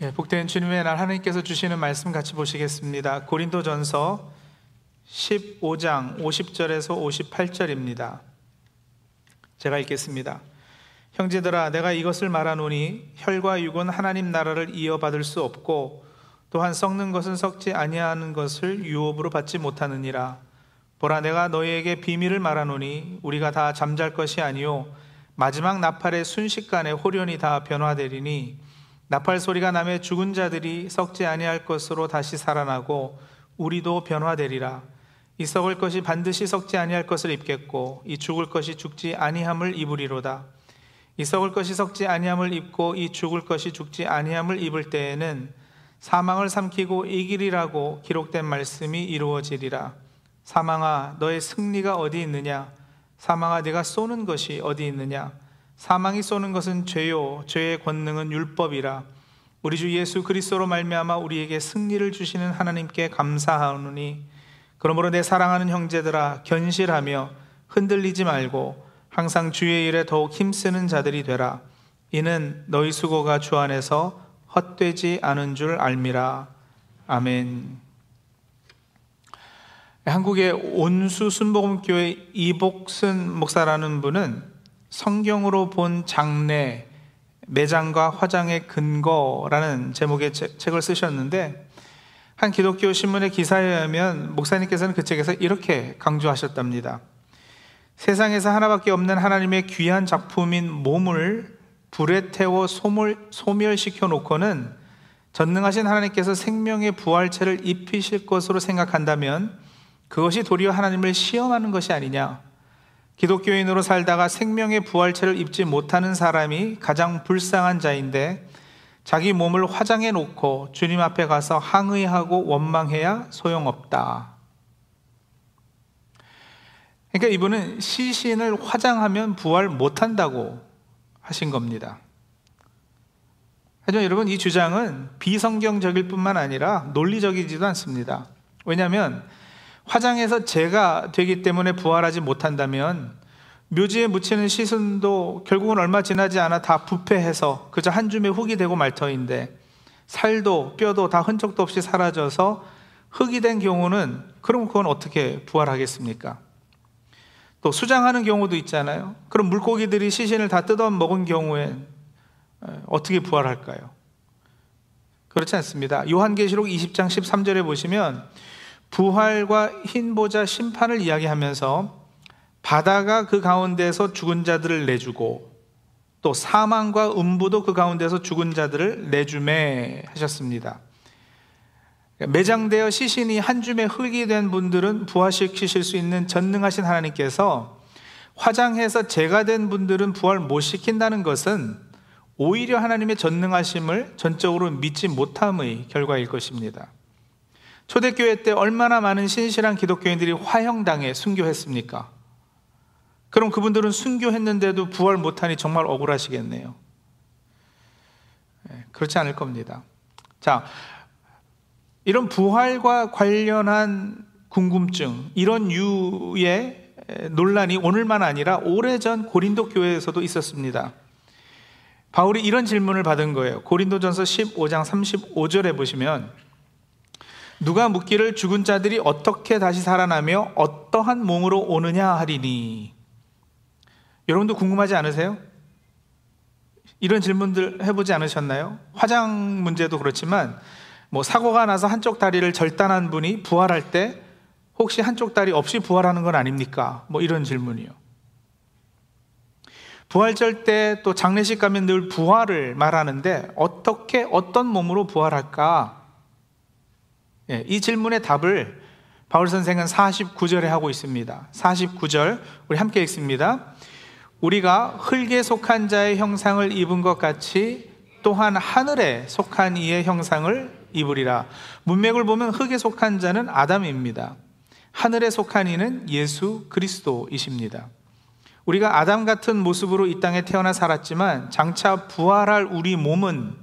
예, 복된 주님의 날 하나님께서 주시는 말씀 같이 보시겠습니다. 고린도전서 15장 50절에서 58절입니다. 제가 읽겠습니다. 형제들아 내가 이것을 말하노니 혈과 육은 하나님 나라를 이어받을 수 없고 또한 썩는 것은 썩지 아니하는 것을 유업으로 받지 못하느니라. 보라 내가 너희에게 비밀을 말하노니 우리가 다 잠잘 것이 아니요 마지막 나팔의 순식간에 호련이 다 변화되리니 나팔 소리가 남에 죽은 자들이 썩지 아니할 것으로 다시 살아나고 우리도 변화되리라. 이 썩을 것이 반드시 썩지 아니할 것을 입겠고 이 죽을 것이 죽지 아니함을 입으리로다. 이 썩을 것이 썩지 아니함을 입고 이 죽을 것이 죽지 아니함을 입을 때에는 사망을 삼키고 이기리라고 기록된 말씀이 이루어지리라. 사망아 너의 승리가 어디 있느냐? 사망아 네가 쏘는 것이 어디 있느냐? 사망이 쏘는 것은 죄요. 죄의 권능은 율법이라. 우리 주 예수 그리스도로 말미암아 우리에게 승리를 주시는 하나님께 감사하노니 그러므로 내 사랑하는 형제들아 견실하며 흔들리지 말고 항상 주의 일에 더욱 힘쓰는 자들이 되라. 이는 너희 수고가 주 안에서 헛되지 않은 줄 알미라. 아멘. 한국의 온수 순복음교회 이복순 목사라는 분은 성경으로 본 장례, 매장과 화장의 근거라는 제목의 책을 쓰셨는데 한 기독교 신문의 기사에 의하면 목사님께서는 그 책에서 이렇게 강조하셨답니다. 세상에서 하나밖에 없는 하나님의 귀한 작품인 몸을 불에 태워 소멸, 소멸시켜 놓고는 전능하신 하나님께서 생명의 부활체를 입히실 것으로 생각한다면 그것이 도리어 하나님을 시험하는 것이 아니냐. 기독교인으로 살다가 생명의 부활체를 입지 못하는 사람이 가장 불쌍한 자인데 자기 몸을 화장해 놓고 주님 앞에 가서 항의하고 원망해야 소용없다. 그러니까 이분은 시신을 화장하면 부활 못한다고 하신 겁니다. 하지만 여러분 이 주장은 비성경적일 뿐만 아니라 논리적이지도 않습니다. 왜냐하면 화장해서 죄가 되기 때문에 부활하지 못한다면 묘지에 묻히는 시선도 결국은 얼마 지나지 않아 다 부패해서 그저 한 줌의 흙이 되고 말 터인데 살도 뼈도 다 흔적도 없이 사라져서 흙이 된 경우는 그럼 그건 어떻게 부활하겠습니까? 또 수장하는 경우도 있잖아요. 그럼 물고기들이 시신을 다 뜯어 먹은 경우엔 어떻게 부활할까요? 그렇지 않습니다. 요한계시록 20장 13절에 보시면 부활과 흰 보자 심판을 이야기하면서 바다가 그 가운데서 죽은 자들을 내주고 또 사망과 음부도 그 가운데서 죽은 자들을 내주매 하셨습니다. 매장되어 시신이 한 줌의 흙이 된 분들은 부활시키실 수 있는 전능하신 하나님께서 화장해서 죄가 된 분들은 부활 못 시킨다는 것은 오히려 하나님의 전능하심을 전적으로 믿지 못함의 결과일 것입니다. 초대교회 때 얼마나 많은 신실한 기독교인들이 화형당해 순교했습니까? 그럼 그분들은 순교했는데도 부활 못하니 정말 억울하시겠네요. 네, 그렇지 않을 겁니다. 자, 이런 부활과 관련한 궁금증, 이런 유의 논란이 오늘만 아니라 오래전 고린도 교회에서도 있었습니다. 바울이 이런 질문을 받은 거예요. 고린도전서 15장 35절에 보시면 누가 묻기를 죽은 자들이 어떻게 다시 살아나며 어떠한 몸으로 오느냐 하리니 여러분도 궁금하지 않으세요? 이런 질문들 해보지 않으셨나요? 화장 문제도 그렇지만 뭐 사고가 나서 한쪽 다리를 절단한 분이 부활할 때 혹시 한쪽 다리 없이 부활하는 건 아닙니까? 뭐 이런 질문이요. 부활절 때 또 장례식 가면 늘 부활을 말하는데 어떻게 어떤 몸으로 부활할까? 예, 이 질문의 답을 바울 선생은 49절에 하고 있습니다. 49절 우리 함께 읽습니다. 우리가 흙에 속한 자의 형상을 입은 것 같이 또한 하늘에 속한 이의 형상을 입으리라. 문맥을 보면 흙에 속한 자는 아담입니다. 하늘에 속한 이는 예수 그리스도이십니다. 우리가 아담 같은 모습으로 이 땅에 태어나 살았지만 장차 부활할 우리 몸은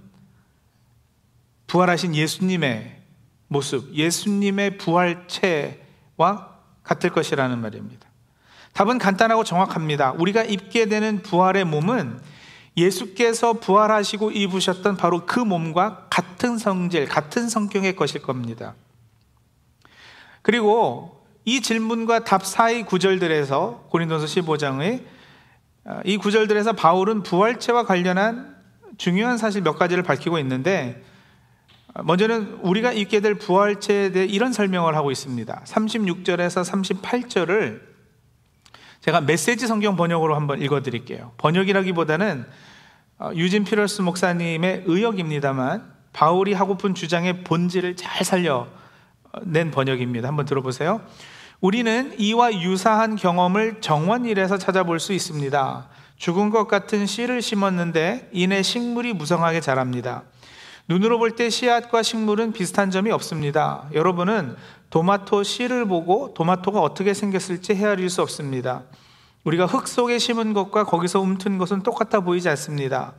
부활하신 예수님의 모습, 예수님의 부활체와 같을 것이라는 말입니다. 답은 간단하고 정확합니다. 우리가 입게 되는 부활의 몸은 예수께서 부활하시고 입으셨던 바로 그 몸과 같은 성질, 같은 성격의 것일 겁니다. 그리고 이 질문과 답 사이 구절들에서 고린도서 15장의 아, 이 구절들에서 바울은 부활체와 관련한 중요한 사실 몇 가지를 밝히고 있는데 먼저는 우리가 입게 될 부활체에 대해 이런 설명을 하고 있습니다. 36절에서 38절을 제가 메시지 성경 번역으로 한번 읽어 드릴게요. 번역이라기보다는 어, 유진 피러스 목사님의 의역입니다만 바울이 하고픈 주장의 본질을 잘 살려낸 번역입니다. 한번 들어보세요. 우리는 이와 유사한 경험을 정원일에서 찾아볼 수 있습니다. 죽은 것 같은 씨를 심었는데 이내 식물이 무성하게 자랍니다. 눈으로 볼 때 씨앗과 식물은 비슷한 점이 없습니다. 여러분은 도마토 씨를 보고 도마토가 어떻게 생겼을지 헤아릴 수 없습니다. 우리가 흙 속에 심은 것과 거기서 움튼 것은 똑같아 보이지 않습니다.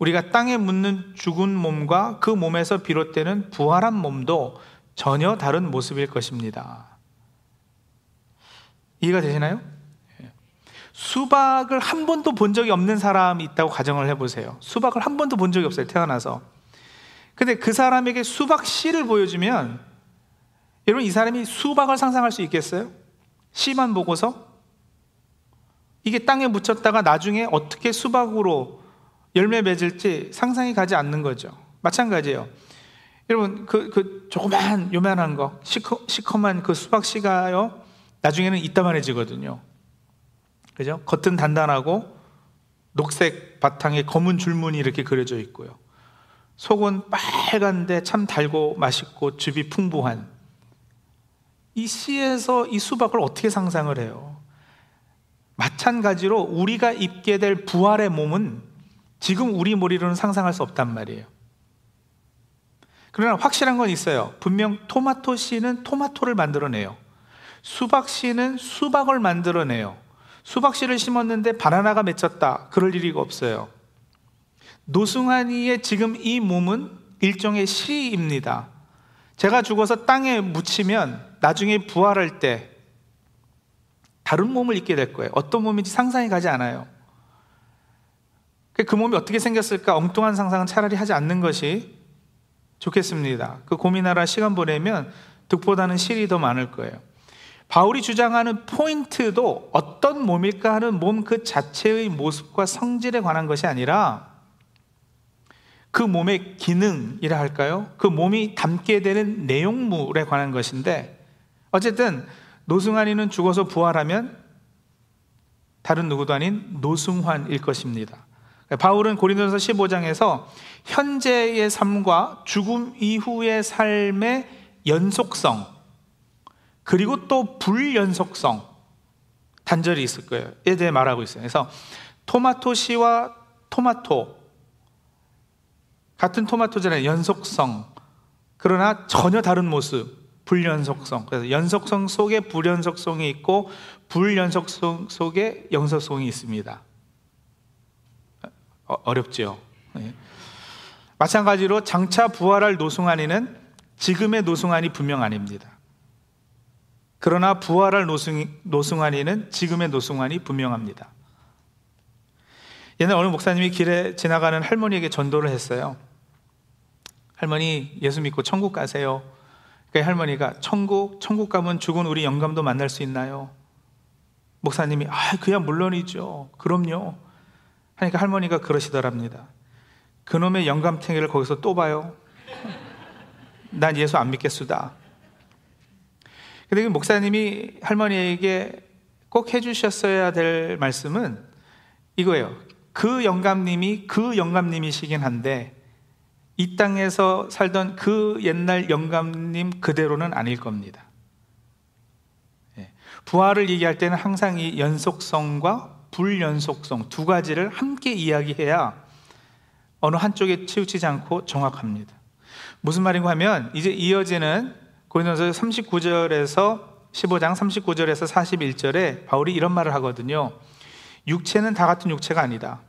우리가 땅에 묻는 죽은 몸과 그 몸에서 비롯되는 부활한 몸도 전혀 다른 모습일 것입니다. 이해가 되시나요? 예. 수박을 한 번도 본 적이 없는 사람이 있다고 가정을 해보세요. 수박을 한 번도 본 적이 없어요, 태어나서. 근데 그 사람에게 수박 씨를 보여주면 여러분 이 사람이 수박을 상상할 수 있겠어요? 씨만 보고서 이게 땅에 묻혔다가 나중에 어떻게 수박으로 열매 맺을지 상상이 가지 않는 거죠. 마찬가지예요. 여러분 그, 그 조그만 요만한 거 시커, 시커먼 그 수박 씨가요 나중에는 이따만해지거든요. 그죠? 겉은 단단하고 녹색 바탕에 검은 줄무늬 이렇게 그려져 있고요. 속은 빨간데 참 달고 맛있고 즙이 풍부한 이 씨에서 이 수박을 어떻게 상상을 해요? 마찬가지로 우리가 입게 될 부활의 몸은 지금 우리 머리로는 상상할 수 없단 말이에요. 그러나 확실한 건 있어요. 분명 토마토 씨는 토마토를 만들어내요. 수박 씨는 수박을 만들어내요. 수박 씨를 심었는데 바나나가 맺혔다. 그럴 일이 없어요. 노승환이의 지금 이 몸은 일종의 시입니다. 제가 죽어서 땅에 묻히면 나중에 부활할 때 다른 몸을 입게 될 거예요. 어떤 몸인지 상상이 가지 않아요. 그 몸이 어떻게 생겼을까 엉뚱한 상상은 차라리 하지 않는 것이 좋겠습니다. 그 고민하라 시간 보내면 득보다는 실이 더 많을 거예요. 바울이 주장하는 포인트도 어떤 몸일까 하는 몸 그 자체의 모습과 성질에 관한 것이 아니라 그 몸의 기능이라 할까요? 그 몸이 담게 되는 내용물에 관한 것인데 어쨌든 노승환이는 죽어서 부활하면 다른 누구도 아닌 노승환일 것입니다. 바울은 고린도서 15장에서 현재의 삶과 죽음 이후의 삶의 연속성 그리고 또 불연속성 단절이 있을 거예요.에 대해 말하고 있어요. 그래서 토마토 씨와 토마토 같은 토마토잖아요. 연속성. 그러나 전혀 다른 모습. 불연속성. 그래서 연속성 속에 불연속성이 있고 불연속성 속에 연속성이 있습니다. 어, 어렵죠. 네. 마찬가지로 장차 부활할 노승환이는 지금의 노승환이 분명 아닙니다. 그러나 부활할 노승, 노승환이는 지금의 노승환이 분명합니다. 옛날 어느 목사님이 길에 지나가는 할머니에게 전도를 했어요. 할머니 예수 믿고 천국 가세요. 그 할머니가 천국 천국 가면 죽은 우리 영감도 만날 수 있나요? 목사님이 아 그야 물론이죠. 그럼요. 하니까 할머니가 그러시더랍니다. 그놈의 영감탱이를 거기서 또 봐요. 난 예수 안 믿겠수다. 근데 그 목사님이 할머니에게 꼭 해주셨어야 될 말씀은 이거예요. 그 영감님이 그 영감님이시긴 한데 이 땅에서 살던 그 옛날 영감님 그대로는 아닐 겁니다. 예. 부활을 얘기할 때는 항상 이 연속성과 불연속성 두 가지를 함께 이야기해야 어느 한쪽에 치우치지 않고 정확합니다. 무슨 말인가 하면 이제 이어지는 고린도서 39절에서 15장 39절에서 41절에 바울이 이런 말을 하거든요. 육체는 다 같은 육체가 아니다.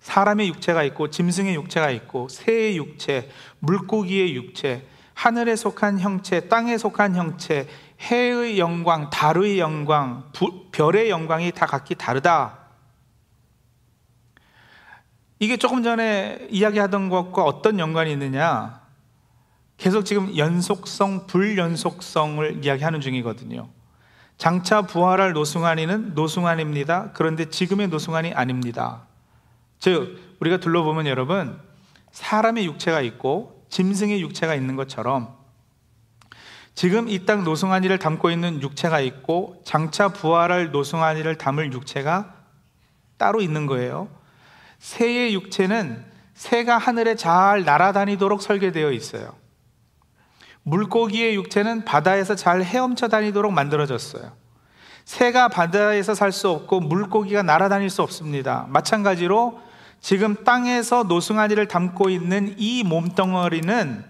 사람의 육체가 있고 짐승의 육체가 있고 새의 육체, 물고기의 육체, 하늘에 속한 형체, 땅에 속한 형체, 해의 영광, 달의 영광, 부, 별의 영광이 다 각기 다르다. 이게 조금 전에 이야기하던 것과 어떤 연관이 있느냐? 계속 지금 연속성, 불연속성을 이야기하는 중이거든요. 장차 부활할 노승환이는 노승환입니다. 그런데 지금의 노승환이 아닙니다. 즉, 우리가 둘러보면 여러분, 사람의 육체가 있고 짐승의 육체가 있는 것처럼 지금 이 땅 노승환이를 담고 있는 육체가 있고 장차 부활할 노승환이를 담을 육체가 따로 있는 거예요. 새의 육체는 새가 하늘에 잘 날아다니도록 설계되어 있어요. 물고기의 육체는 바다에서 잘 헤엄쳐 다니도록 만들어졌어요. 새가 바다에서 살 수 없고 물고기가 날아다닐 수 없습니다. 마찬가지로 지금 땅에서 노승아리를 담고 있는 이 몸덩어리는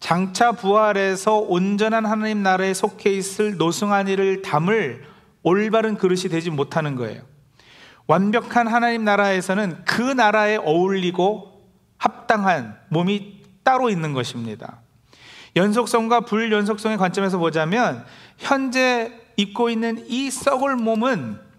장차 부활해서 온전한 하나님 나라에 속해 있을 노승아리를 담을 올바른 그릇이 되지 못하는 거예요. 완벽한 하나님 나라에서는 그 나라에 어울리고 합당한 몸이 따로 있는 것입니다. 연속성과 불연속성의 관점에서 보자면 현재 입고 있는 이 썩을 몸은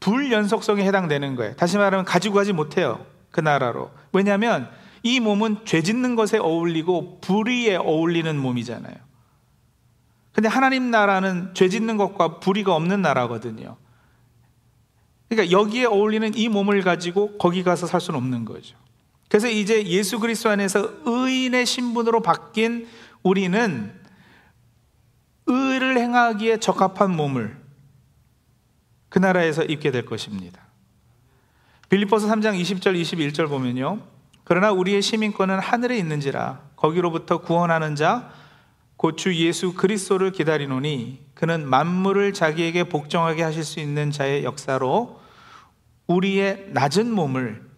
불연속성에 해당되는 거예요. 다시 말하면 가지고 가지 못해요. 그 나라로. 왜냐하면 이 몸은 죄 짓는 것에 어울리고 불의에 어울리는 몸이잖아요. 근데 하나님 나라는 죄 짓는 것과 불의가 없는 나라거든요. 그러니까 여기에 어울리는 이 몸을 가지고 거기 가서 살 수는 없는 거죠. 그래서 이제 예수 그리스도 안에서 의인의 신분으로 바뀐 우리는 의를 행하기에 적합한 몸을 그 나라에서 입게 될 것입니다. 빌립보서 3장 20절 21절 보면요. 그러나 우리의 시민권은 하늘에 있는지라 거기로부터 구원하는 자곧주 예수 그리스도를 기다리노니 그는 만물을 자기에게 복종하게 하실 수 있는 자의 역사로 우리의 낮은 몸을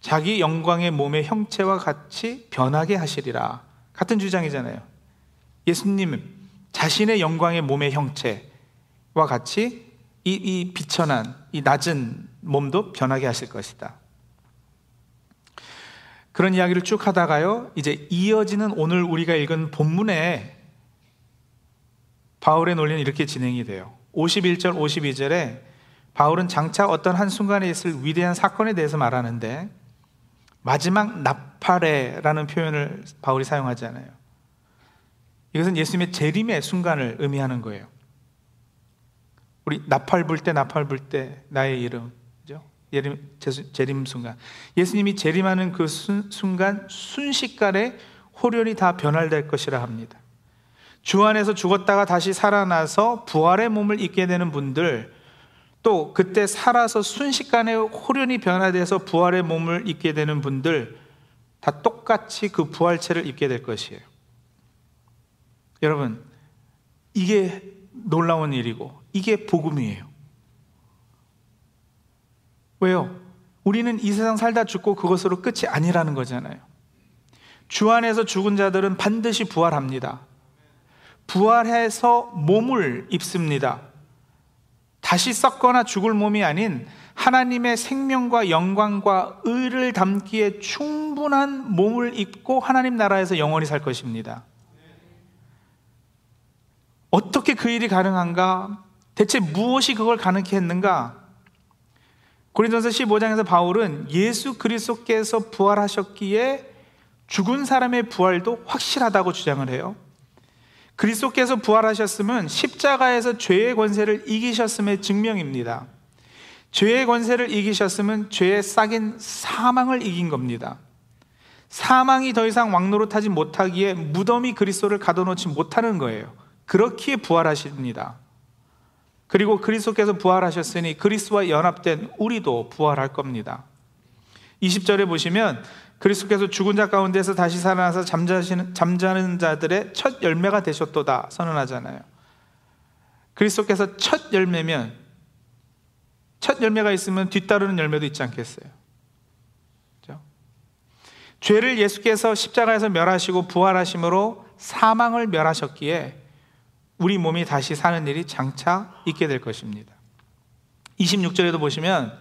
자기 영광의 몸의 형체와 같이 변하게 하시리라. 같은 주장이잖아요. 예수님 자신의 영광의 몸의 형체와 같이 이, 이 비천한 이 낮은 몸도 변하게 하실 것이다. 그런 이야기를 쭉 하다가요, 이제 이어지는 오늘 우리가 읽은 본문에 바울의 논리는 이렇게 진행이 돼요. 51절, 52절에 바울은 장차 어떤 한순간에 있을 위대한 사건에 대해서 말하는데 마지막 나팔에라는 표현을 바울이 사용하잖아요. 이것은 예수님의 재림의 순간을 의미하는 거예요. 우리 나팔 불 때, 나팔 불 때 나의 이름, 그죠? 재림 순간. 예수님이 재림하는 그 순, 순간 순식간에 호련이 다 변할될 것이라 합니다. 주 안에서 죽었다가 다시 살아나서 부활의 몸을 입게 되는 분들, 또 그때 살아서 순식간에 호련이 변화돼서 부활의 몸을 입게 되는 분들, 다 똑같이 그 부활체를 입게 될 것이에요. 여러분, 이게 놀라운 일이고, 이게 복음이에요. 왜요? 우리는 이 세상 살다 죽고 그것으로 끝이 아니라는 거잖아요. 주 안에서 죽은 자들은 반드시 부활합니다. 부활해서 몸을 입습니다. 다시 썩거나 죽을 몸이 아닌 하나님의 생명과 영광과 의를 담기에 충분한 몸을 입고 하나님 나라에서 영원히 살 것입니다. 어떻게 그 일이 가능한가? 대체 무엇이 그걸 가능케 했는가? 고린도서 15장에서 바울은 예수 그리스도께서 부활하셨기에 죽은 사람의 부활도 확실하다고 주장을 해요. 그리스도께서 부활하셨으면 십자가에서 죄의 권세를 이기셨음의 증명입니다. 죄의 권세를 이기셨으면 죄의 싹인 사망을 이긴 겁니다. 사망이 더 이상 왕노릇하지 못하기에 무덤이 그리스도를 가둬놓지 못하는 거예요. 그렇기에 부활하십니다. 그리고 그리스도께서 부활하셨으니 그리스도와 연합된 우리도 부활할 겁니다. 20절에 보시면 그리스도께서 죽은 자 가운데서 다시 살아나서 잠자시는, 잠자는 자들의 첫 열매가 되셨도다 선언하잖아요. 그리스도께서 첫 열매면 첫 열매가 있으면 뒤따르는 열매도 있지 않겠어요? 그렇죠? 죄를 예수께서 십자가에서 멸하시고 부활하심으로 사망을 멸하셨기에 우리 몸이 다시 사는 일이 장차 있게 될 것입니다. 26절에도 보시면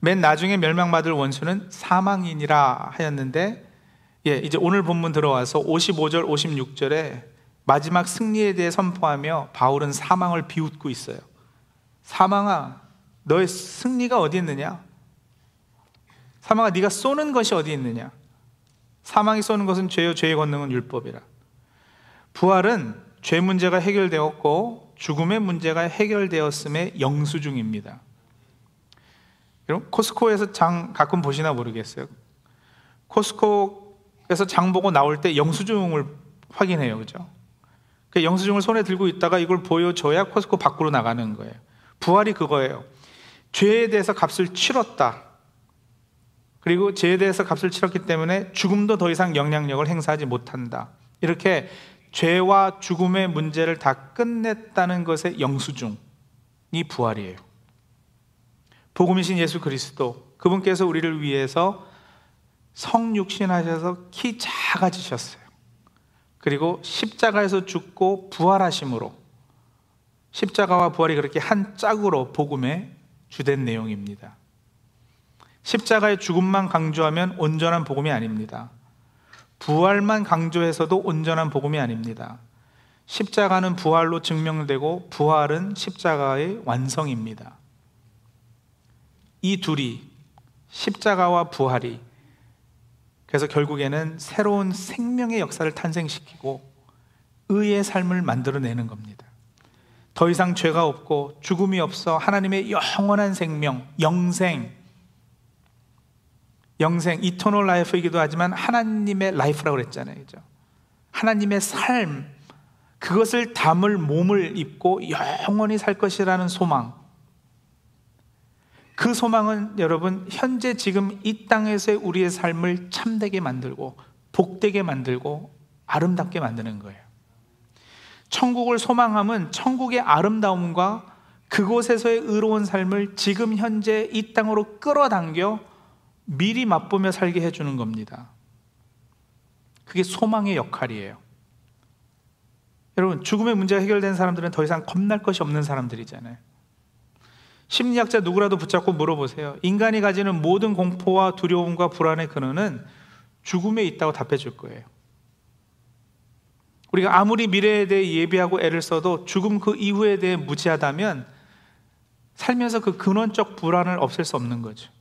맨 나중에 멸망받을 원수는 사망이니라 하였는데 예, 이제 오늘 본문 들어와서 55절 56절에 마지막 승리에 대해 선포하며 바울은 사망을 비웃고 있어요. 사망아, 너의 승리가 어디 있느냐? 사망아 네가 쏘는 것이 어디 있느냐? 사망이 쏘는 것은 죄요 죄의 권능은 율법이라. 부활은 죄 문제가 해결되었고 죽음의 문제가 해결되었음의 영수증입니다. 여러분 코스코에서 장 가끔 보시나 모르겠어요. 코스코에서 장 보고 나올 때 영수증을 확인해요, 그죠? 그 영수증을 손에 들고 있다가 이걸 보여줘야 코스코 밖으로 나가는 거예요. 부활이 그거예요. 죄에 대해서 값을 치렀다. 그리고 죄에 대해서 값을 치렀기 때문에 죽음도 더 이상 영향력을 행사하지 못한다. 이렇게 죄와 죽음의 문제를 다 끝냈다는 것의 영수증이 부활이에요. 복음이신 예수 그리스도 그분께서 우리를 위해서 성육신하셔서 키 작아지셨어요. 그리고 십자가에서 죽고 부활하심으로 십자가와 부활이 그렇게 한 짝으로 복음의 주된 내용입니다. 십자가의 죽음만 강조하면 온전한 복음이 아닙니다. 부활만 강조해서도 온전한 복음이 아닙니다. 십자가는 부활로 증명되고 부활은 십자가의 완성입니다. 이 둘이 십자가와 부활이 그래서 결국에는 새로운 생명의 역사를 탄생시키고 의의 삶을 만들어내는 겁니다. 더 이상 죄가 없고 죽음이 없어 하나님의 영원한 생명, 영생, 영생, eternal life이기도 하지만 하나님의 life라고 그랬잖아요. 그죠? 하나님의 삶, 그것을 담을 몸을 입고 영원히 살 것이라는 소망. 그 소망은 여러분 현재 지금 이 땅에서의 우리의 삶을 참되게 만들고 복되게 만들고 아름답게 만드는 거예요. 천국을 소망함은 천국의 아름다움과 그곳에서의 의로운 삶을 지금 현재 이 땅으로 끌어당겨 미리 맛보며 살게 해주는 겁니다. 그게 소망의 역할이에요. 여러분, 죽음의 문제가 해결된 사람들은 더 이상 겁날 것이 없는 사람들이잖아요. 심리학자 누구라도 붙잡고 물어보세요. 인간이 가지는 모든 공포와 두려움과 불안의 근원은 죽음에 있다고 답해 줄 거예요. 우리가 아무리 미래에 대해 예비하고 애를 써도 죽음 그 이후에 대해 무지하다면 살면서 그 근원적 불안을 없앨 수 없는 거죠.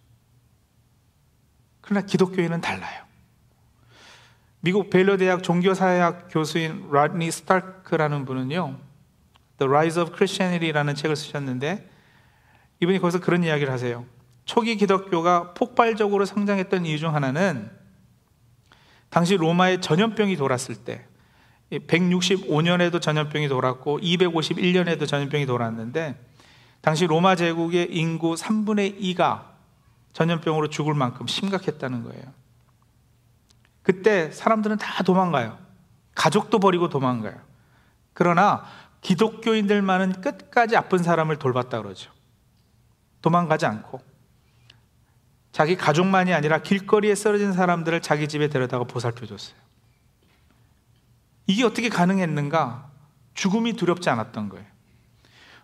그러나 기독교인은 달라요. 미국 베일러 대학 종교사회학 교수인 라드니 스타크라는 분은요, The Rise of Christianity라는 책을 쓰셨는데 이분이 거기서 그런 이야기를 하세요. 초기 기독교가 폭발적으로 성장했던 이유 중 하나는 당시 로마에 전염병이 돌았을 때 165년에도 전염병이 돌았고 251년에도 전염병이 돌았는데 당시 로마 제국의 인구 3분의 2가 전염병으로 죽을 만큼 심각했다는 거예요. 그때 사람들은 다 도망가요. 가족도 버리고 도망가요. 그러나 기독교인들만은 끝까지 아픈 사람을 돌봤다 그러죠. 도망가지 않고 자기 가족만이 아니라 길거리에 쓰러진 사람들을 자기 집에 데려다가 보살펴 줬어요. 이게 어떻게 가능했는가? 죽음이 두렵지 않았던 거예요.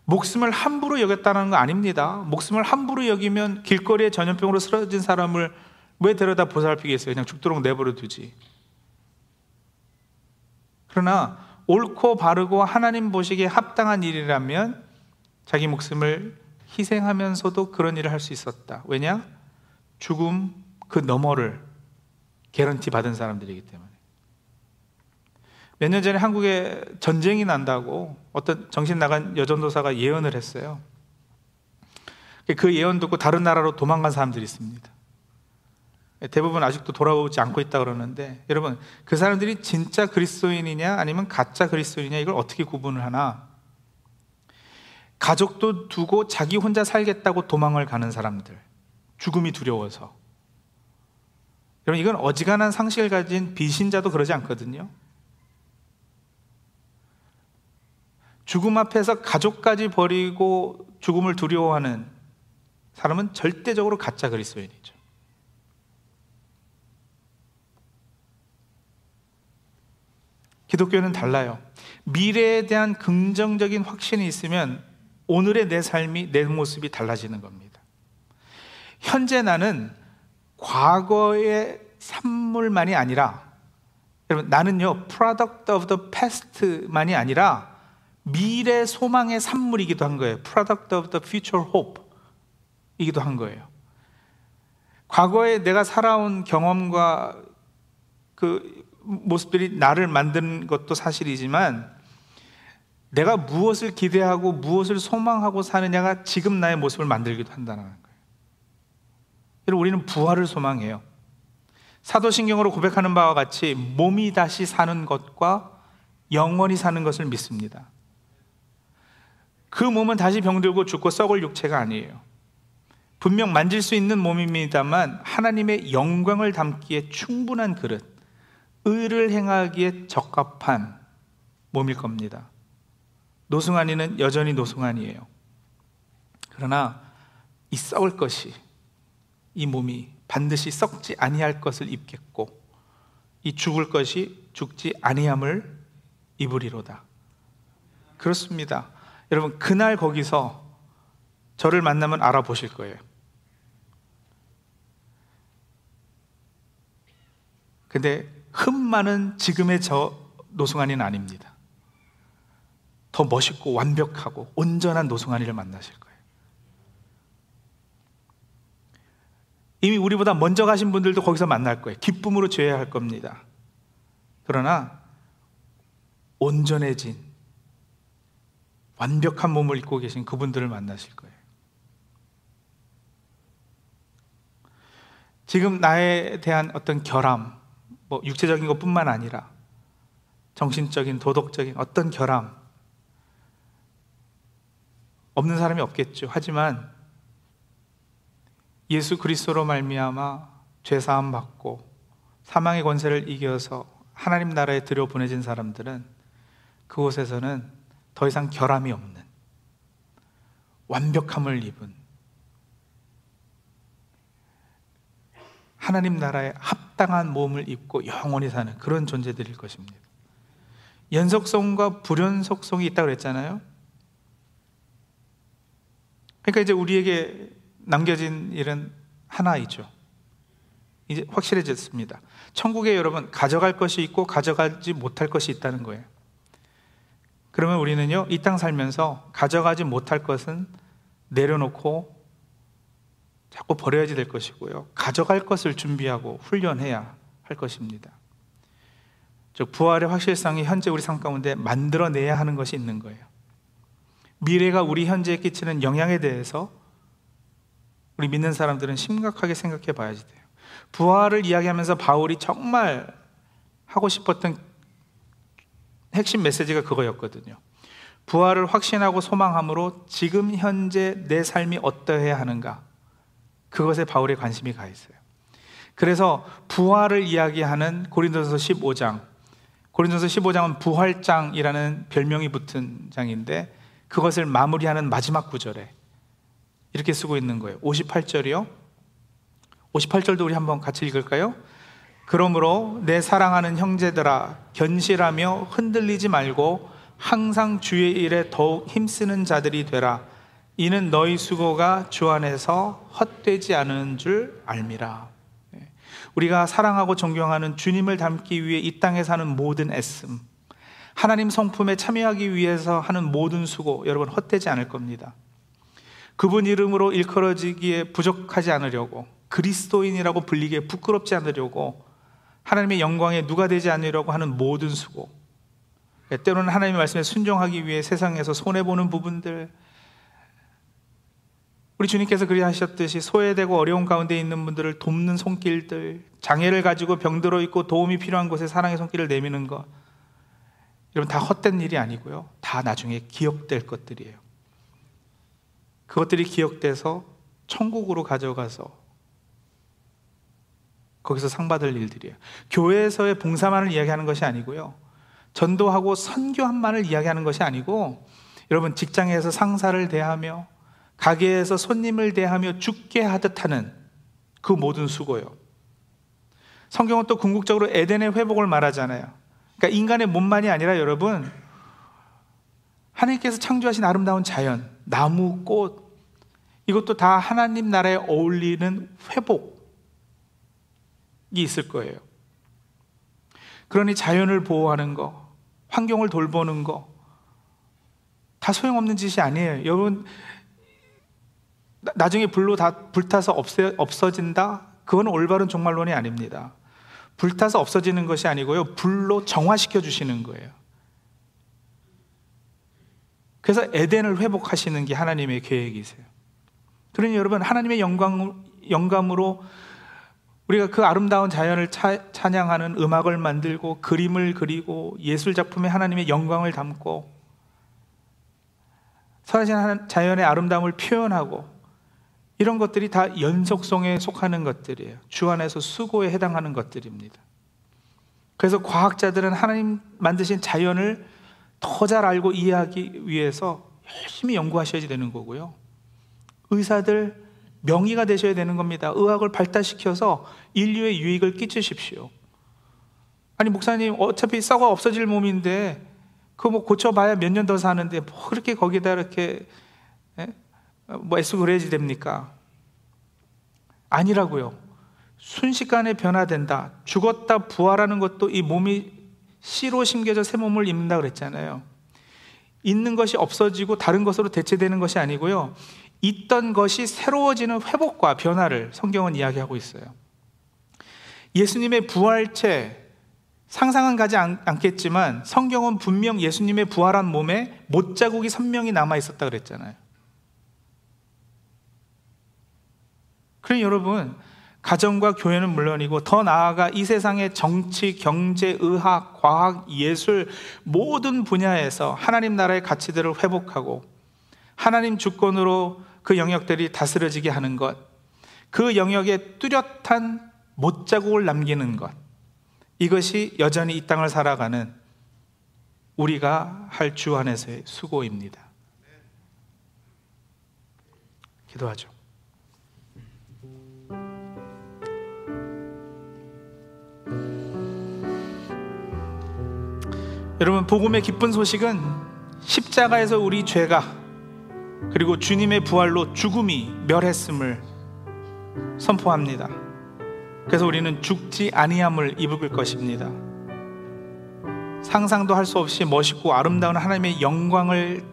목숨을 함부로 여겼다는 거 아닙니다. 목숨을 함부로 여기면 길거리에 전염병으로 쓰러진 사람을 왜 데려다 보살피겠어요? 그냥 죽도록 내버려 두지. 그러나 옳고 바르고 하나님 보시기에 합당한 일이라면 자기 목숨을 희생하면서도 그런 일을 할 수 있었다. 왜냐? 죽음 그 너머를 개런티 받은 사람들이기 때문에. 몇 년 전에 한국에 전쟁이 난다고 어떤 정신 나간 여전도사가 예언을 했어요. 그 예언 듣고 다른 나라로 도망간 사람들이 있습니다. 대부분 아직도 돌아오지 않고 있다 그러는데 여러분 그 사람들이 진짜 그리스도인이냐 아니면 가짜 그리스도인이냐 이걸 어떻게 구분을 하나? 가족도 두고 자기 혼자 살겠다고 도망을 가는 사람들. 죽음이 두려워서. 여러분, 이건 어지간한 상식을 가진 비신자도 그러지 않거든요. 죽음 앞에서 가족까지 버리고 죽음을 두려워하는 사람은 절대적으로 가짜 그리스도인이죠. 기독교는 달라요. 미래에 대한 긍정적인 확신이 있으면 오늘의 내 삶이 내 모습이 달라지는 겁니다. 현재 나는 과거의 산물만이 아니라 여러분 나는요 product of the past만이 아니라 미래 소망의 산물이기도 한 거예요. product of the future hope 이기도 한 거예요. 과거에 내가 살아온 경험과 그 모습들이 나를 만든 것도 사실이지만 내가 무엇을 기대하고 무엇을 소망하고 사느냐가 지금 나의 모습을 만들기도 한다는 거예요. 여러분, 우리는 부활을 소망해요. 사도신경으로 고백하는 바와 같이 몸이 다시 사는 것과 영원히 사는 것을 믿습니다. 그 몸은 다시 병들고 죽고 썩을 육체가 아니에요. 분명 만질 수 있는 몸입니다만 하나님의 영광을 담기에 충분한 그릇, 의를 행하기에 적합한 몸일 겁니다. 노승환이는 여전히 노승환이에요. 그러나 이 썩을 것이 이 몸이 반드시 썩지 아니할 것을 입겠고 이 죽을 것이 죽지 아니함을 입으리로다. 그렇습니다. 여러분 그날 거기서 저를 만나면 알아보실 거예요. 근데 흠 많은 지금의 저 노승환이는 아닙니다. 더 멋있고 완벽하고 온전한 노승환이를 만나실 거예요. 이미 우리보다 먼저 가신 분들도 거기서 만날 거예요. 기쁨으로 죄할 겁니다. 그러나 온전해진 완벽한 몸을 입고 계신 그분들을 만나실 거예요. 지금 나에 대한 어떤 결함, 뭐 육체적인 것뿐만 아니라 정신적인 도덕적인 어떤 결함 없는 사람이 없겠죠. 하지만 예수 그리스도로 말미암아 죄 사함 받고 사망의 권세를 이겨서 하나님 나라에 들여 보내진 사람들은 그곳에서는 더 이상 결함이 없는 완벽함을 입은 하나님 나라에 합당한 몸을 입고 영원히 사는 그런 존재들일 것입니다. 연속성과 불연속성이 있다고 그랬잖아요. 그러니까 이제 우리에게 남겨진 일은 하나이죠. 이제 확실해졌습니다. 천국에 여러분 가져갈 것이 있고 가져가지 못할 것이 있다는 거예요. 그러면 우리는요, 이 땅 살면서 가져가지 못할 것은 내려놓고 자꾸 버려야지 될 것이고요. 가져갈 것을 준비하고 훈련해야 할 것입니다. 즉, 부활의 확실성이 현재 우리 삶 가운데 만들어내야 하는 것이 있는 거예요. 미래가 우리 현재에 끼치는 영향에 대해서 우리 믿는 사람들은 심각하게 생각해 봐야지 돼요. 부활을 이야기하면서 바울이 정말 하고 싶었던 핵심 메시지가 그거였거든요. 부활을 확신하고 소망함으로 지금 현재 내 삶이 어떠해야 하는가? 그것에 바울의 관심이 가 있어요. 그래서 부활을 이야기하는 고린도서 15장, 고린도서 15장은 부활장이라는 별명이 붙은 장인데 그것을 마무리하는 마지막 구절에 이렇게 쓰고 있는 거예요. 58절이요. 58절도 우리 한번 같이 읽을까요? 그러므로 내 사랑하는 형제들아 견실하며 흔들리지 말고 항상 주의 일에 더욱 힘쓰는 자들이 되라. 이는 너희 수고가 주 안에서 헛되지 않은 줄 알미라. 네. 우리가 사랑하고 존경하는 주님을 닮기 위해 이 땅에 사는 모든 애씀, 하나님 성품에 참여하기 위해서 하는 모든 수고, 여러분 헛되지 않을 겁니다. 그분 이름으로 일컬어지기에 부족하지 않으려고 그리스도인이라고 불리기에 부끄럽지 않으려고 하나님의 영광에 누가 되지 않으려고 하는 모든 수고. 때로는 하나님의 말씀에 순종하기 위해 세상에서 손해보는 부분들. 우리 주님께서 그리하셨듯이 소외되고 어려운 가운데 있는 분들을 돕는 손길들 장애를 가지고 병들어 있고 도움이 필요한 곳에 사랑의 손길을 내미는 것. 여러분 다 헛된 일이 아니고요. 다 나중에 기억될 것들이에요. 그것들이 기억돼서 천국으로 가져가서 거기서 상 받을 일들이에요. 교회에서의 봉사만을 이야기하는 것이 아니고요. 전도하고 선교한만을 이야기하는 것이 아니고 여러분 직장에서 상사를 대하며 가게에서 손님을 대하며 죽게 하듯 하는 그 모든 수고요. 성경은 또 궁극적으로 에덴의 회복을 말하잖아요. 그러니까 인간의 몸만이 아니라 여러분 하나님께서 창조하신 아름다운 자연, 나무, 꽃, 이것도 다 하나님 나라에 어울리는 회복이 있을 거예요. 그러니 자연을 보호하는 거, 환경을 돌보는 거, 다 소용없는 짓이 아니에요. 여러분, 나중에 불로 다 불타서 없어, 없어진다? 그건 올바른 종말론이 아닙니다. 불타서 없어지는 것이 아니고요. 불로 정화시켜 주시는 거예요. 그래서 에덴을 회복하시는 게 하나님의 계획이세요. 그러니 여러분 하나님의 영광 영감으로 우리가 그 아름다운 자연을 차, 찬양하는 음악을 만들고 그림을 그리고 예술 작품에 하나님의 영광을 담고 사라진 자연의 아름다움을 표현하고 이런 것들이 다 연속성에 속하는 것들이에요. 주 안에서 수고에 해당하는 것들입니다. 그래서 과학자들은 하나님 만드신 자연을 더 잘 알고 이해하기 위해서 열심히 연구하셔야 되는 거고요. 의사들 명의가 되셔야 되는 겁니다. 의학을 발달시켜서 인류의 유익을 끼치십시오. 아니 목사님 어차피 썩어 없어질 몸인데 그거 뭐 고쳐봐야 몇 년 더 사는데 뭐 그렇게 거기다 이렇게 에? 뭐 애쓰고 그래야지 됩니까? 아니라고요. 순식간에 변화된다. 죽었다 부활하는 것도 이 몸이 씨로 심겨져 새 몸을 입는다 그랬잖아요. 있는 것이 없어지고 다른 것으로 대체되는 것이 아니고요. 있던 것이 새로워지는 회복과 변화를 성경은 이야기하고 있어요. 예수님의 부활체 상상은 가지 않, 겠지만 성경은 분명 예수님의 부활한 몸에 못 자국이 선명히 남아 있었다 그랬잖아요. 그러니 여러분 가정과 교회는 물론이고 더 나아가 이 세상의 정치, 경제, 의학, 과학, 예술 모든 분야에서 하나님 나라의 가치들을 회복하고 하나님 주권으로 그 영역들이 다스려지게 하는 것, 그 영역에 뚜렷한 못자국을 남기는 것, 이것이 여전히 이 땅을 살아가는 우리가 할 주 안에서의 수고입니다. 기도하죠. 여러분, 복음의 기쁜 소식은 십자가에서 우리 죄가 그리고 주님의 부활로 죽음이 멸했음을 선포합니다. 그래서 우리는 죽지 아니함을 입을 것입니다. 상상도 할 수 없이 멋있고 아름다운 하나님의 영광을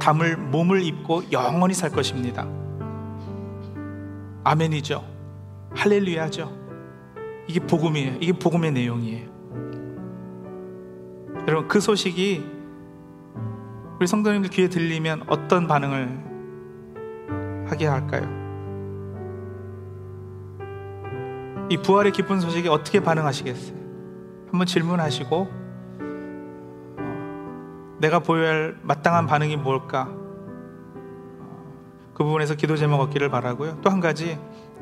담을 몸을 입고 영원히 살 것입니다. 아멘이죠. 할렐루야죠. 이게 복음이에요. 이게 복음의 내용이에요. 여러분 그 소식이 우리 성도님들 귀에 들리면 어떤 반응을 하게 할까요? 이 부활의 기쁜 소식에 어떻게 반응하시겠어요? 한번 질문하시고 어, 내가 보여야 할 마땅한 반응이 뭘까? 어, 그 부분에서 기도 제목 얻기를 바라고요. 또 한 가지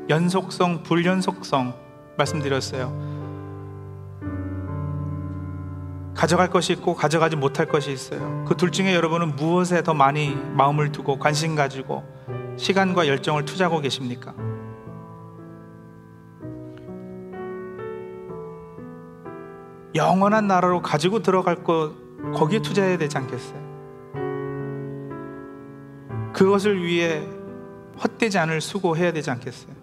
연속성, 불연속성 말씀드렸어요. 가져갈 것이 있고 가져가지 못할 것이 있어요. 그 둘 중에 여러분은 무엇에 더 많이 마음을 두고 관심 가지고 시간과 열정을 투자하고 계십니까? 영원한 나라로 가지고 들어갈 것 거기에 투자해야 되지 않겠어요? 그것을 위해 헛되지 않을 수고해야 되지 않겠어요?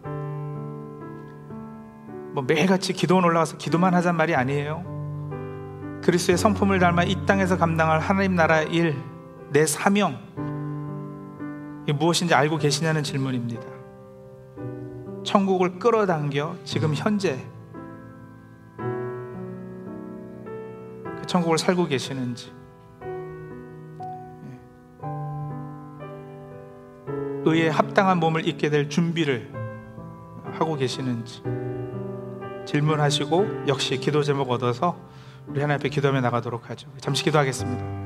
뭐 매일같이 기도원 올라가서 기도만 하잔 말이 아니에요. 그리스도의 성품을 닮아 이 땅에서 감당할 하나님 나라 일, 내 사명 무엇인지 알고 계시냐는 질문입니다. 천국을 끌어당겨 지금 현재 그 천국을 살고 계시는지 예. 의에 합당한 몸을 입게 될 준비를 하고 계시는지 질문하시고 역시 기도 제목 얻어서 우리 하나님 앞에 기도하며 나가도록 하죠. 잠시 기도하겠습니다.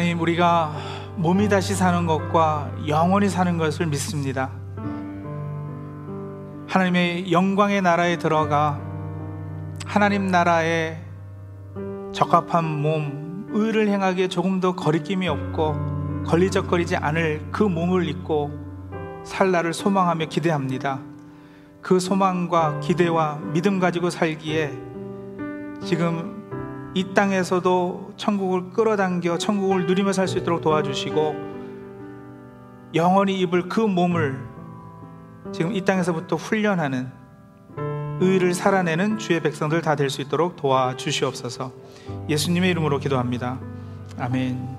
하나님, 우리가 몸이 다시 사는 것과 영원히 사는 것을 믿습니다. 하나님의 영광의 나라에 들어가 하나님 나라에 적합한 몸, 의를 행하기에 조금 더 거리낌이 없고 걸리적거리지 않을 그 몸을 입고 살 날을 소망하며 기대합니다. 그 소망과 기대와 믿음 가지고 살기에 지금 이 땅에서도 천국을 끌어당겨 천국을 누리며 살 수 있도록 도와주시고 영원히 입을 그 몸을 지금 이 땅에서부터 훈련하는 의를 살아내는 주의 백성들 다 될 수 있도록 도와주시옵소서 예수님의 이름으로 기도합니다. 아멘.